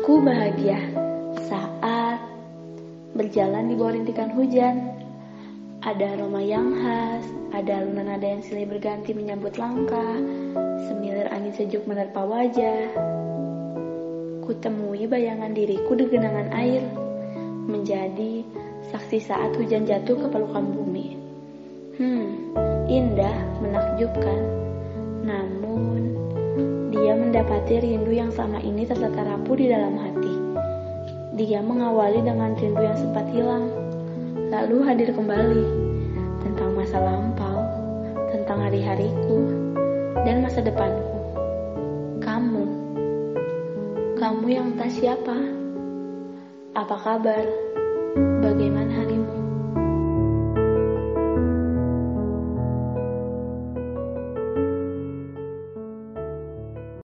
Aku bahagia saat berjalan di bawah rintikan hujan. Ada aroma yang khas, ada alunan nada yang silih berganti menyambut langkah, semilir angin sejuk menerpa wajah. Kutemui bayangan diriku di genangan air, menjadi saksi saat hujan jatuh ke pelukan bumi. Hmm, indah, menakjubkan. Mendapati rindu yang sama ini terletak rapuh di dalam hati. Dia mengawali dengan rindu yang sempat hilang, lalu hadir kembali tentang masa lampau, tentang hari-hariku, dan masa depanku. Kamu, kamu yang entah siapa. Apa kabar?